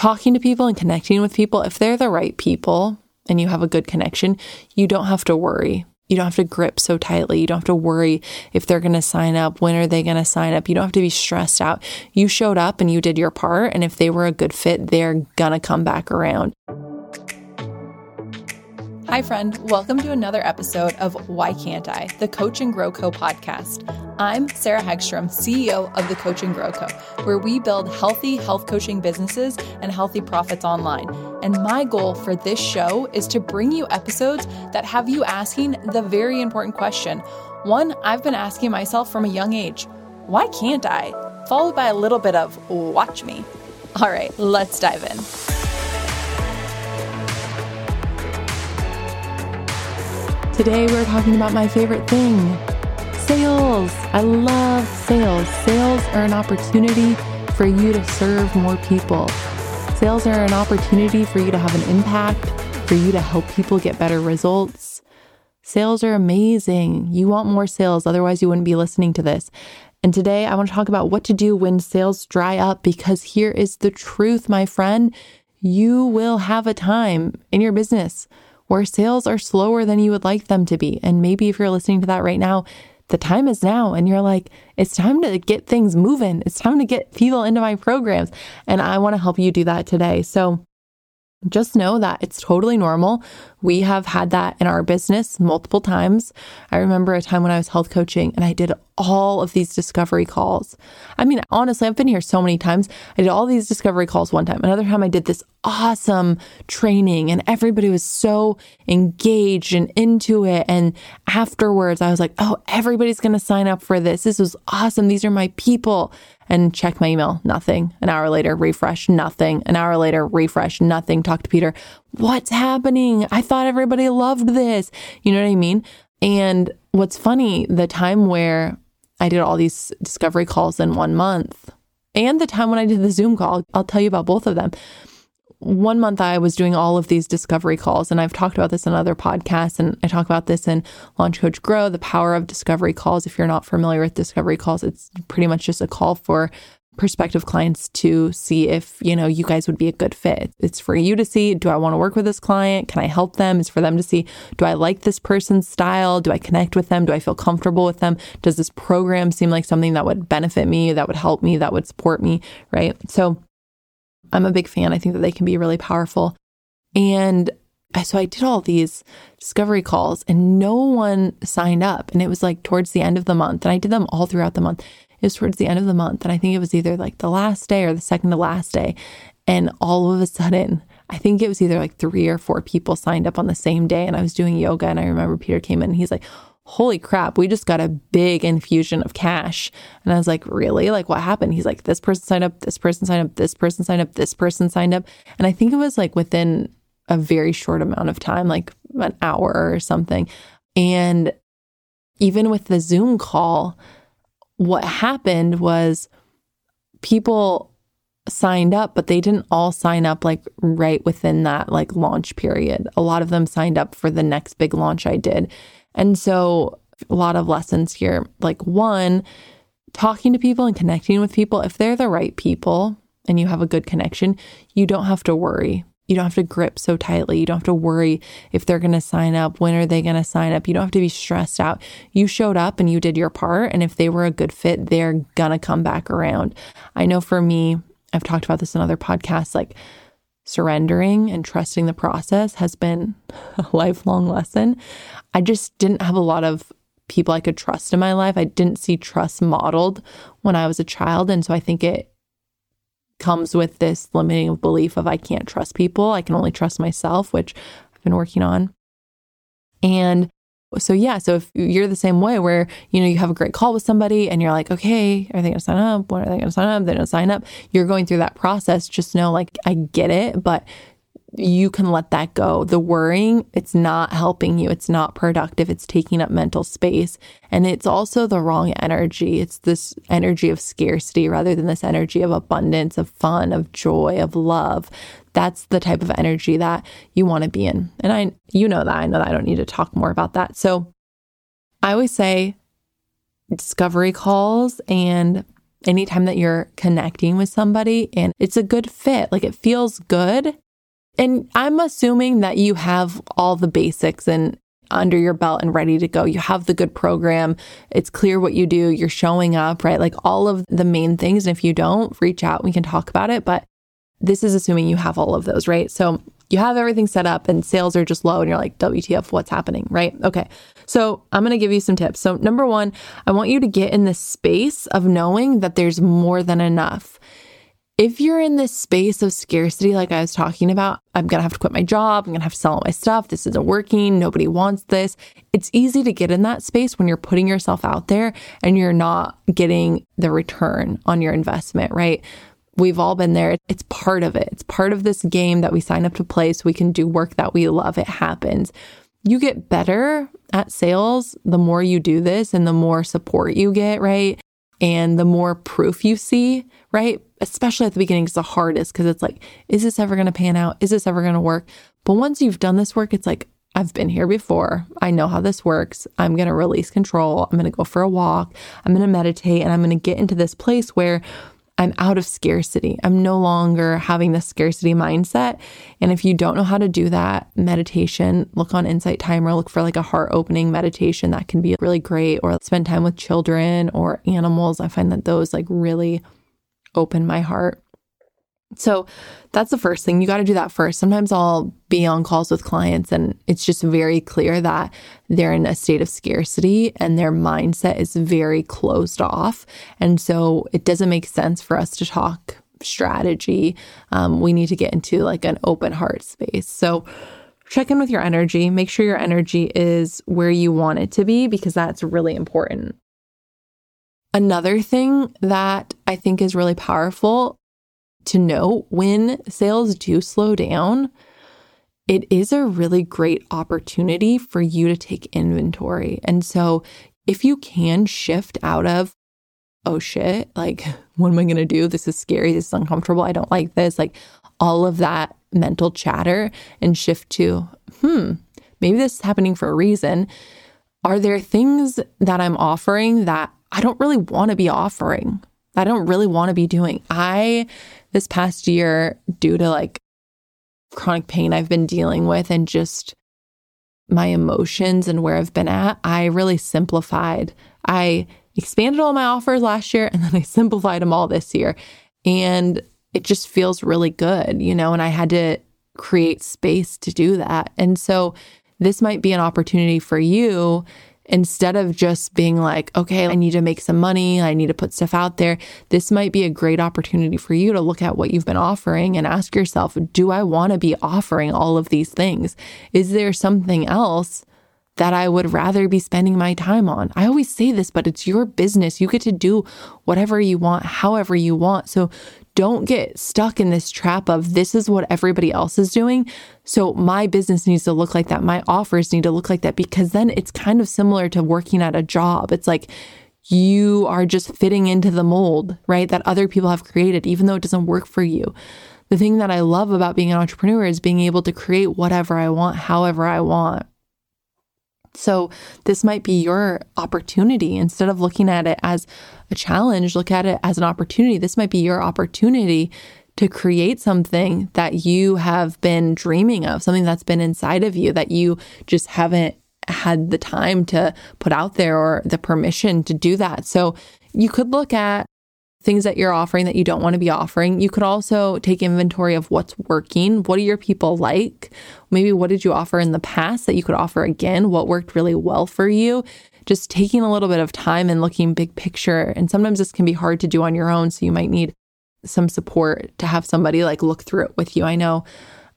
talking to people and connecting with people, if they're the right people and you have a good connection, you don't have to worry. You don't have to grip so tightly. You don't have to worry if they're going to sign up. When are they going to sign up? You don't have to be stressed out. You showed up and you did your part. And if they were a good fit, they're going to come back around. Hi, friend. Welcome to another episode of Why Can't I, the Coach and Grow Co podcast. I'm Sarah Hagstrom, CEO of the Coach and Grow Co., where we build healthy health coaching businesses and healthy profits online. And my goal for this show is to bring you episodes that have you asking the very important question one I've been asking myself from a young age why can't I? Followed by a little bit of watch me. All right, let's dive in. Today, we're talking about my favorite thing sales. I love sales. Sales are an opportunity for you to serve more people. Sales are an opportunity for you to have an impact, for you to help people get better results. Sales are amazing. You want more sales, otherwise, you wouldn't be listening to this. And today, I want to talk about what to do when sales dry up because here is the truth, my friend. You will have a time in your business where sales are slower than you would like them to be. And maybe if you're listening to that right now, the time is now. And you're like, it's time to get things moving. It's time to get people into my programs. And I want to help you do that today. So just know that it's totally normal. We have had that in our business multiple times. I remember a time when I was health coaching and I did all of these discovery calls. I mean, honestly, I've been here so many times. I did all these discovery calls one time. Another time I did this awesome training and everybody was so engaged and into it. And afterwards, I was like, oh, everybody's going to sign up for this. This was awesome. These are my people and check my email, nothing. An hour later, refresh, nothing. An hour later, refresh, nothing. Talk to Peter. What's happening? I thought everybody loved this. You know what I mean? And what's funny, the time where I did all these discovery calls in one month and the time when I did the Zoom call, I'll tell you about both of them one month I was doing all of these discovery calls, and I've talked about this in other podcasts, and I talk about this in Launch Coach Grow, the power of discovery calls. If you're not familiar with discovery calls, it's pretty much just a call for prospective clients to see if you know you guys would be a good fit. It's for you to see do i want to work with this client? Can i help them? It's for them to see do i like this person's style? Do i connect with them? Do i feel comfortable with them? Does this program seem like something that would benefit me that would help me that would support me right? So I'm a big fan. I think that they can be really powerful. And so I did all these discovery calls and no one signed up. And it was like towards the end of the month. And I did them all throughout the month. It was towards the end of the month. And I think it was either like the last day or the second to last day. And all of a sudden, I think it was either like three or four people signed up on the same day. And I was doing yoga. And I remember Peter came in and he's like, holy crap, we just got a big infusion of cash. And I was like, really? Like, what happened? He's like, this person signed up, this person signed up, this person signed up, this person signed up. And I think it was like within a very short amount of time, like an hour or something. And even with the Zoom call, what happened was people signed up, but they didn't all sign up like right within that like launch period. A lot of them signed up for the next big launch I did. And so, a lot of lessons here. Like, one, talking to people and connecting with people, if they're the right people and you have a good connection, you don't have to worry. You don't have to grip so tightly. You don't have to worry if they're going to sign up. When are they going to sign up? You don't have to be stressed out. You showed up and you did your part. And if they were a good fit, they're going to come back around. I know for me, I've talked about this in other podcasts, like surrendering and trusting the process has been a lifelong lesson. I just didn't have a lot of people I could trust in my life. I didn't see trust modeled when I was a child. And so I think it comes with this limiting belief of I can't trust people. I can only trust myself, which I've been working on. And so yeah, so if you're the same way where, you know, you have a great call with somebody and you're like, okay, are they gonna sign up? When are they gonna sign up? They're gonna sign up. You're going through that process. Just know like I get it, but you can let that go. The worrying, it's not helping you. It's not productive. It's taking up mental space. And it's also the wrong energy. It's this energy of scarcity rather than this energy of abundance, of fun, of joy, of love. That's the type of energy that you want to be in. And I, you know that. I know that I don't need to talk more about that. So I always say discovery calls and anytime that you're connecting with somebody and it's a good fit, like it feels good. And I'm assuming that you have all the basics and under your belt and ready to go. You have the good program. It's clear what you do. You're showing up, right? Like all of the main things. And if you don't, reach out. We can talk about it. But this is assuming you have all of those, right? So you have everything set up and sales are just low and you're like, WTF, what's happening, right? Okay. So I'm going to give you some tips. So, number one, I want you to get in the space of knowing that there's more than enough. If you're in this space of scarcity, like I was talking about, I'm going to have to quit my job. I'm going to have to sell all my stuff. This isn't working. Nobody wants this. It's easy to get in that space when you're putting yourself out there and you're not getting the return on your investment, right? We've all been there. It's part of it. It's part of this game that we sign up to play so we can do work that we love. It happens. You get better at sales the more you do this and the more support you get, right? And the more proof you see, right? Especially at the beginning, it's the hardest because it's like, is this ever going to pan out? Is this ever going to work? But once you've done this work, it's like, I've been here before. I know how this works. I'm going to release control. I'm going to go for a walk. I'm going to meditate and I'm going to get into this place where I'm out of scarcity. I'm no longer having the scarcity mindset. And if you don't know how to do that, meditation, look on Insight Timer, look for like a heart opening meditation that can be really great, or spend time with children or animals. I find that those like really open my heart. So that's the first thing. You got to do that first. Sometimes I'll be on calls with clients and it's just very clear that they're in a state of scarcity and their mindset is very closed off. And so it doesn't make sense for us to talk strategy. Um, we need to get into like an open heart space. So check in with your energy. Make sure your energy is where you want it to be because that's really important. Another thing that I think is really powerful to know when sales do slow down, it is a really great opportunity for you to take inventory. And so if you can shift out of, oh shit, like, what am I going to do? This is scary. This is uncomfortable. I don't like this. Like, all of that mental chatter and shift to, hmm, maybe this is happening for a reason. Are there things that I'm offering that I don't really want to be offering? I don't really want to be doing. I, this past year, due to like chronic pain I've been dealing with and just my emotions and where I've been at, I really simplified. I expanded all my offers last year and then I simplified them all this year. And it just feels really good, you know, and I had to create space to do that. And so this might be an opportunity for you instead of just being like, okay, I need to make some money, I need to put stuff out there, this might be a great opportunity for you to look at what you've been offering and ask yourself, do I want to be offering all of these things? Is there something else? That I would rather be spending my time on. I always say this, but it's your business. You get to do whatever you want, however you want. So don't get stuck in this trap of this is what everybody else is doing. So my business needs to look like that. My offers need to look like that because then it's kind of similar to working at a job. It's like you are just fitting into the mold, right? That other people have created, even though it doesn't work for you. The thing that I love about being an entrepreneur is being able to create whatever I want, however I want. So, this might be your opportunity. Instead of looking at it as a challenge, look at it as an opportunity. This might be your opportunity to create something that you have been dreaming of, something that's been inside of you that you just haven't had the time to put out there or the permission to do that. So, you could look at things that you're offering that you don't want to be offering. You could also take inventory of what's working. What are your people like? Maybe what did you offer in the past that you could offer again? What worked really well for you? Just taking a little bit of time and looking big picture. And sometimes this can be hard to do on your own. So you might need some support to have somebody like look through it with you. I know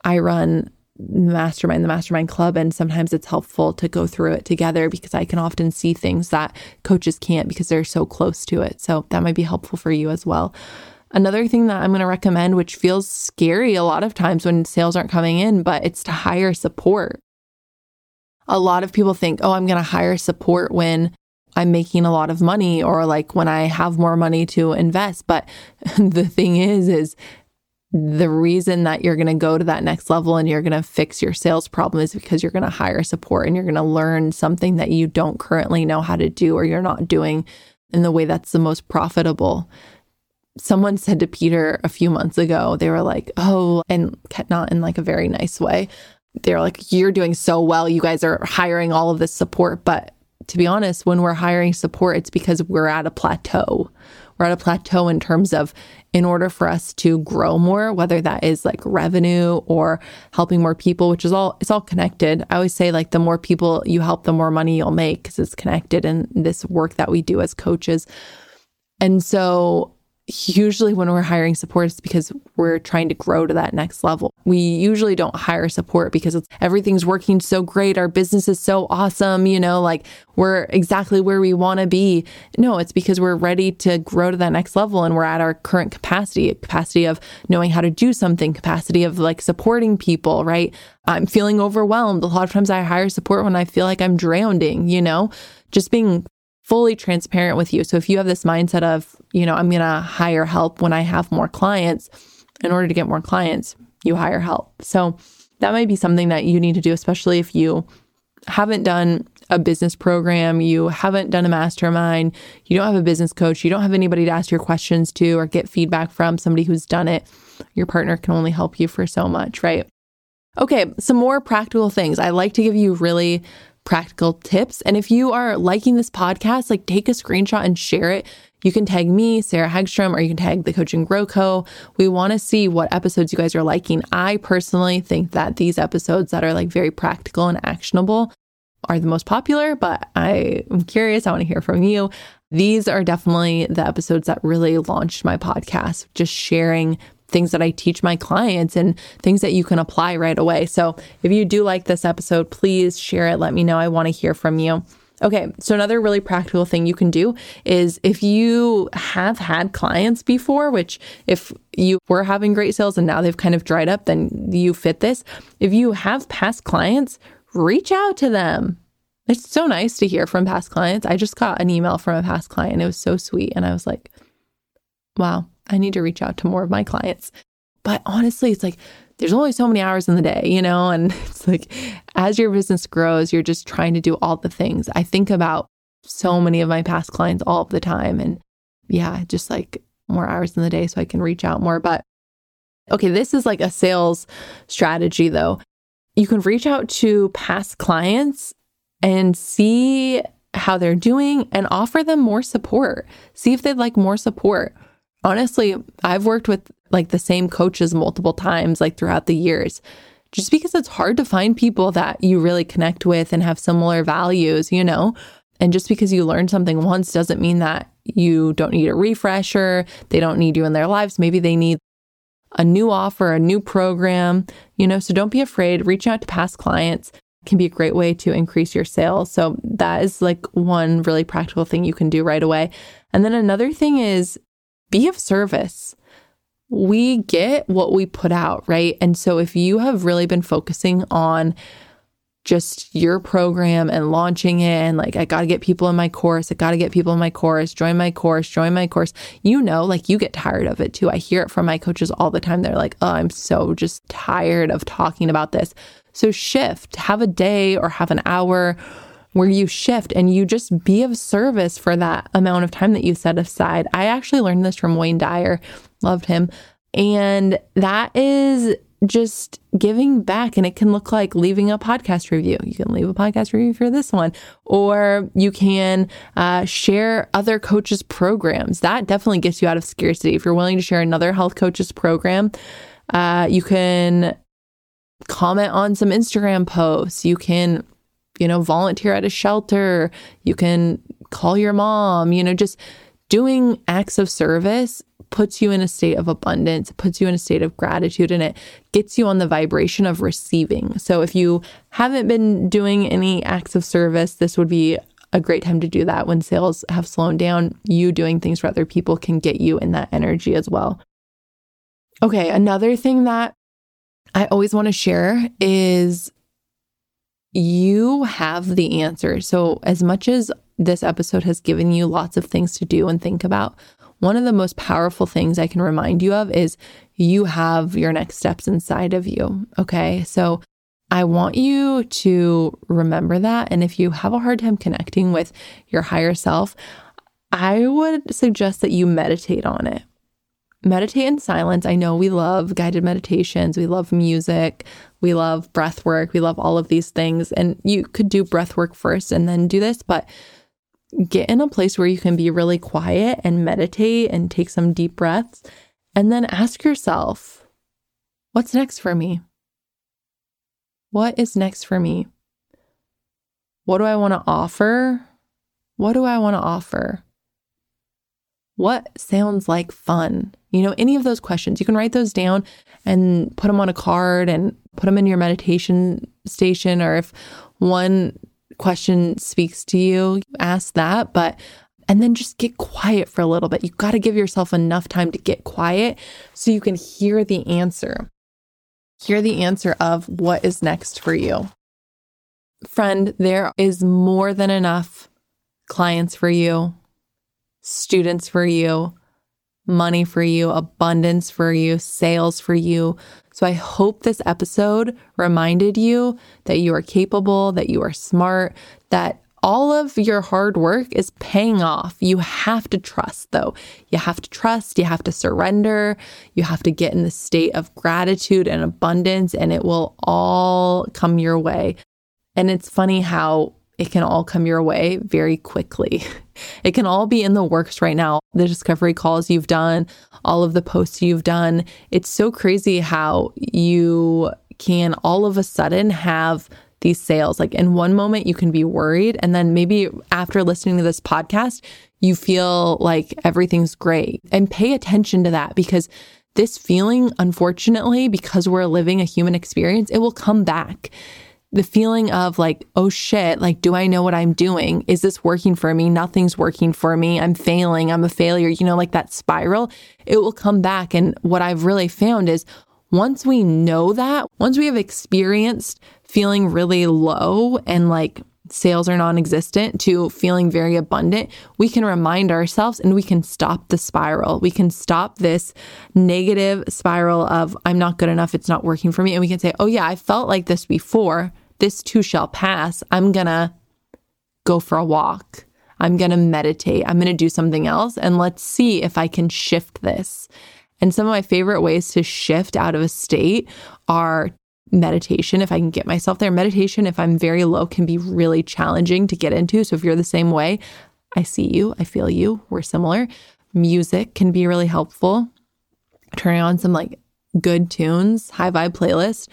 I run mastermind, the mastermind club. And sometimes it's helpful to go through it together because I can often see things that coaches can't because they're so close to it. So that might be helpful for you as well. Another thing that I'm going to recommend, which feels scary a lot of times when sales aren't coming in, but it's to hire support. A lot of people think, oh, I'm going to hire support when I'm making a lot of money or like when I have more money to invest. But the thing is, is the reason that you're going to go to that next level and you're going to fix your sales problem is because you're going to hire support and you're going to learn something that you don't currently know how to do or you're not doing in the way that's the most profitable. someone said to Peter a few months ago, they were like, oh, and not in like a very nice way. They're like, you're doing so well. You guys are hiring all of this support. But to be honest, when we're hiring support, it's because we're at a plateau. We're at a plateau in terms of in order for us to grow more, whether that is like revenue or helping more people, which is all, it's all connected. I always say like the more people you help, the more money you'll make because it's connected in this work that we do as coaches. And so usually when we're hiring support it's because we're trying to grow to that next level. We usually don't hire support because everything's working so great. Our business is so awesome you know like we're exactly where we want to be. No it's because we're ready to grow to that next level and we're at our current capacity capacity of knowing how to do something capacity of like supporting people right? I'm feeling overwhelmed. A lot of times i hire support when i feel like i'm drowning you know? Just being fully transparent with you. So if you have this mindset of, you know, I'm going to hire help when I have more clients, in order to get more clients, you hire help. So that might be something that you need to do, especially if you haven't done a business program, you haven't done a mastermind, you don't have a business coach, you don't have anybody to ask your questions to or get feedback from, somebody who's done it. Your partner can only help you for so much, right? Okay, some more practical things. I like to give you really practical tips. And if you are liking this podcast, like take a screenshot and share it. You can tag me, Sarah Hagstrom, or you can tag the Coach and Grow Co. We want to see what episodes you guys are liking. I personally think that these episodes that are like very practical and actionable are the most popular, but I am curious. I want to hear from you. These are definitely the episodes that really launched my podcast, just sharing things that I teach my clients and things that you can apply right away. So if you do like this episode, please share it. Let me know. I want to hear from you. Okay, so another really practical thing you can do is if you have had clients before, which if you were having great sales and now they've kind of dried up, then you fit this. If you have past clients, reach out to them. It's so nice to hear from past clients. I just got an email from a past client. It was so sweet. And I was like, wow, I need to reach out to more of my clients. But honestly, it's like there's only so many hours in the day, you know? And it's like as your business grows, you're just trying to do all the things. I think about so many of my past clients all the time. And yeah, just like more hours in the day so I can reach out more. But okay, this is like a sales strategy though. You can reach out to past clients and see how they're doing and offer them more support. See if they'd like more support honestly, I've worked with like the same coaches multiple times, like throughout the years, just because it's hard to find people that you really connect with and have similar values, you know? And just because you learn something once doesn't mean that you don't need a refresher. They don't need you in their lives. Maybe they need a new offer, a new program, you know? So don't be afraid. Reaching out to past clients can be a great way to increase your sales. So that is like one really practical thing you can do right away. And then another thing is be of service. We get what we put out, right? And so if you have really been focusing on just your program and launching it and like I got to get people in my course, I got to get people in my course, join my course, join my course. You know, like you get tired of it too. I hear it from my coaches all the time. They're like, "Oh, I'm so just tired of talking about this." So shift, have a day or have an hour where you shift and you just be of service for that amount of time that you set aside. I actually learned this from Wayne Dyer, loved him. And that is just giving back. And it can look like leaving a podcast review. You can leave a podcast review for this one, or you can uh, share other coaches' programs. That definitely gets you out of scarcity. If you're willing to share another health coach's program, uh, you can comment on some Instagram posts. You can you know, volunteer at a shelter. You can call your mom, you know, just doing acts of service puts you in a state of abundance, puts you in a state of gratitude, and it gets you on the vibration of receiving. So if you haven't been doing any acts of service, this would be a great time to do that when sales have slowed down. You doing things for other people can get you in that energy as well. Okay, another thing that I always want to share is you have the answer. So, as much as this episode has given you lots of things to do and think about, one of the most powerful things I can remind you of is you have your next steps inside of you. Okay. So, I want you to remember that. And if you have a hard time connecting with your higher self, I would suggest that you meditate on it. Meditate in silence. I know we love guided meditations, we love music, we love breath work, we love all of these things. And you could do breath work first and then do this, but get in a place where you can be really quiet and meditate and take some deep breaths. And then ask yourself, what's next for me? What is next for me? What do I want to offer? What do I want to offer? What sounds like fun? You know, any of those questions, you can write those down and put them on a card and put them in your meditation station. Or if one question speaks to you, ask that. But and then just get quiet for a little bit. You've got to give yourself enough time to get quiet so you can hear the answer. Hear the answer of what is next for you. Friend, there is more than enough clients for you, students for you, money for you, abundance for you, sales for you. So I hope this episode reminded you that you are capable, that you are smart, that all of your hard work is paying off. You have to trust, though. You have to trust, you have to surrender, you have to get in the state of gratitude and abundance, and it will all come your way. And it's funny how it can all come your way very quickly. It can all be in the works right now. The discovery calls you've done, all of the posts you've done. It's so crazy how you can all of a sudden have these sales. Like in one moment, you can be worried. And then maybe after listening to this podcast, you feel like everything's great. And pay attention to that because this feeling, unfortunately, because we're living a human experience, it will come back the feeling of like, oh shit, like, do I know what I'm doing? Is this working for me? Nothing's working for me. I'm failing. I'm a failure. You know, like that spiral, it will come back. And what I've really found is once we know that, once we have experienced feeling really low and like sales are non existent to feeling very abundant, we can remind ourselves and we can stop the spiral. We can stop this negative spiral of, I'm not good enough, it's not working for me. And we can say, oh, yeah, I felt like this before this too shall pass. I'm going to go for a walk. I'm going to meditate. I'm going to do something else. And let's see if I can shift this. And some of my favorite ways to shift out of a state are meditation. If I can get myself there, meditation, if I'm very low, can be really challenging to get into. So if you're the same way, I see you, I feel you, we're similar. Music can be really helpful. Turning on some like good tunes, high vibe playlist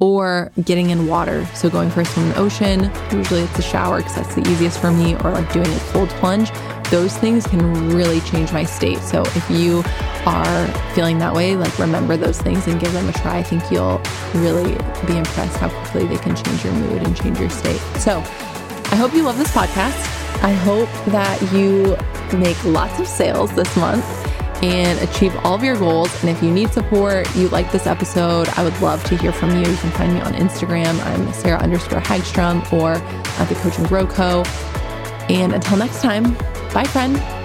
or getting in water. So going for a swim in the ocean, usually it's a shower because that's the easiest for me, or like doing a cold plunge. Those things can really change my state. So if you are feeling that way, like remember those things and give them a try. I think you'll really be impressed how quickly they can change your mood and change your state. So I hope you love this podcast. I hope that you make lots of sales this month and achieve all of your goals. And if you need support, you like this episode, I would love to hear from you. You can find me on Instagram. I'm Sarah underscore Hagstrom or at the Coach and Grow Co. And until next time, bye, friend.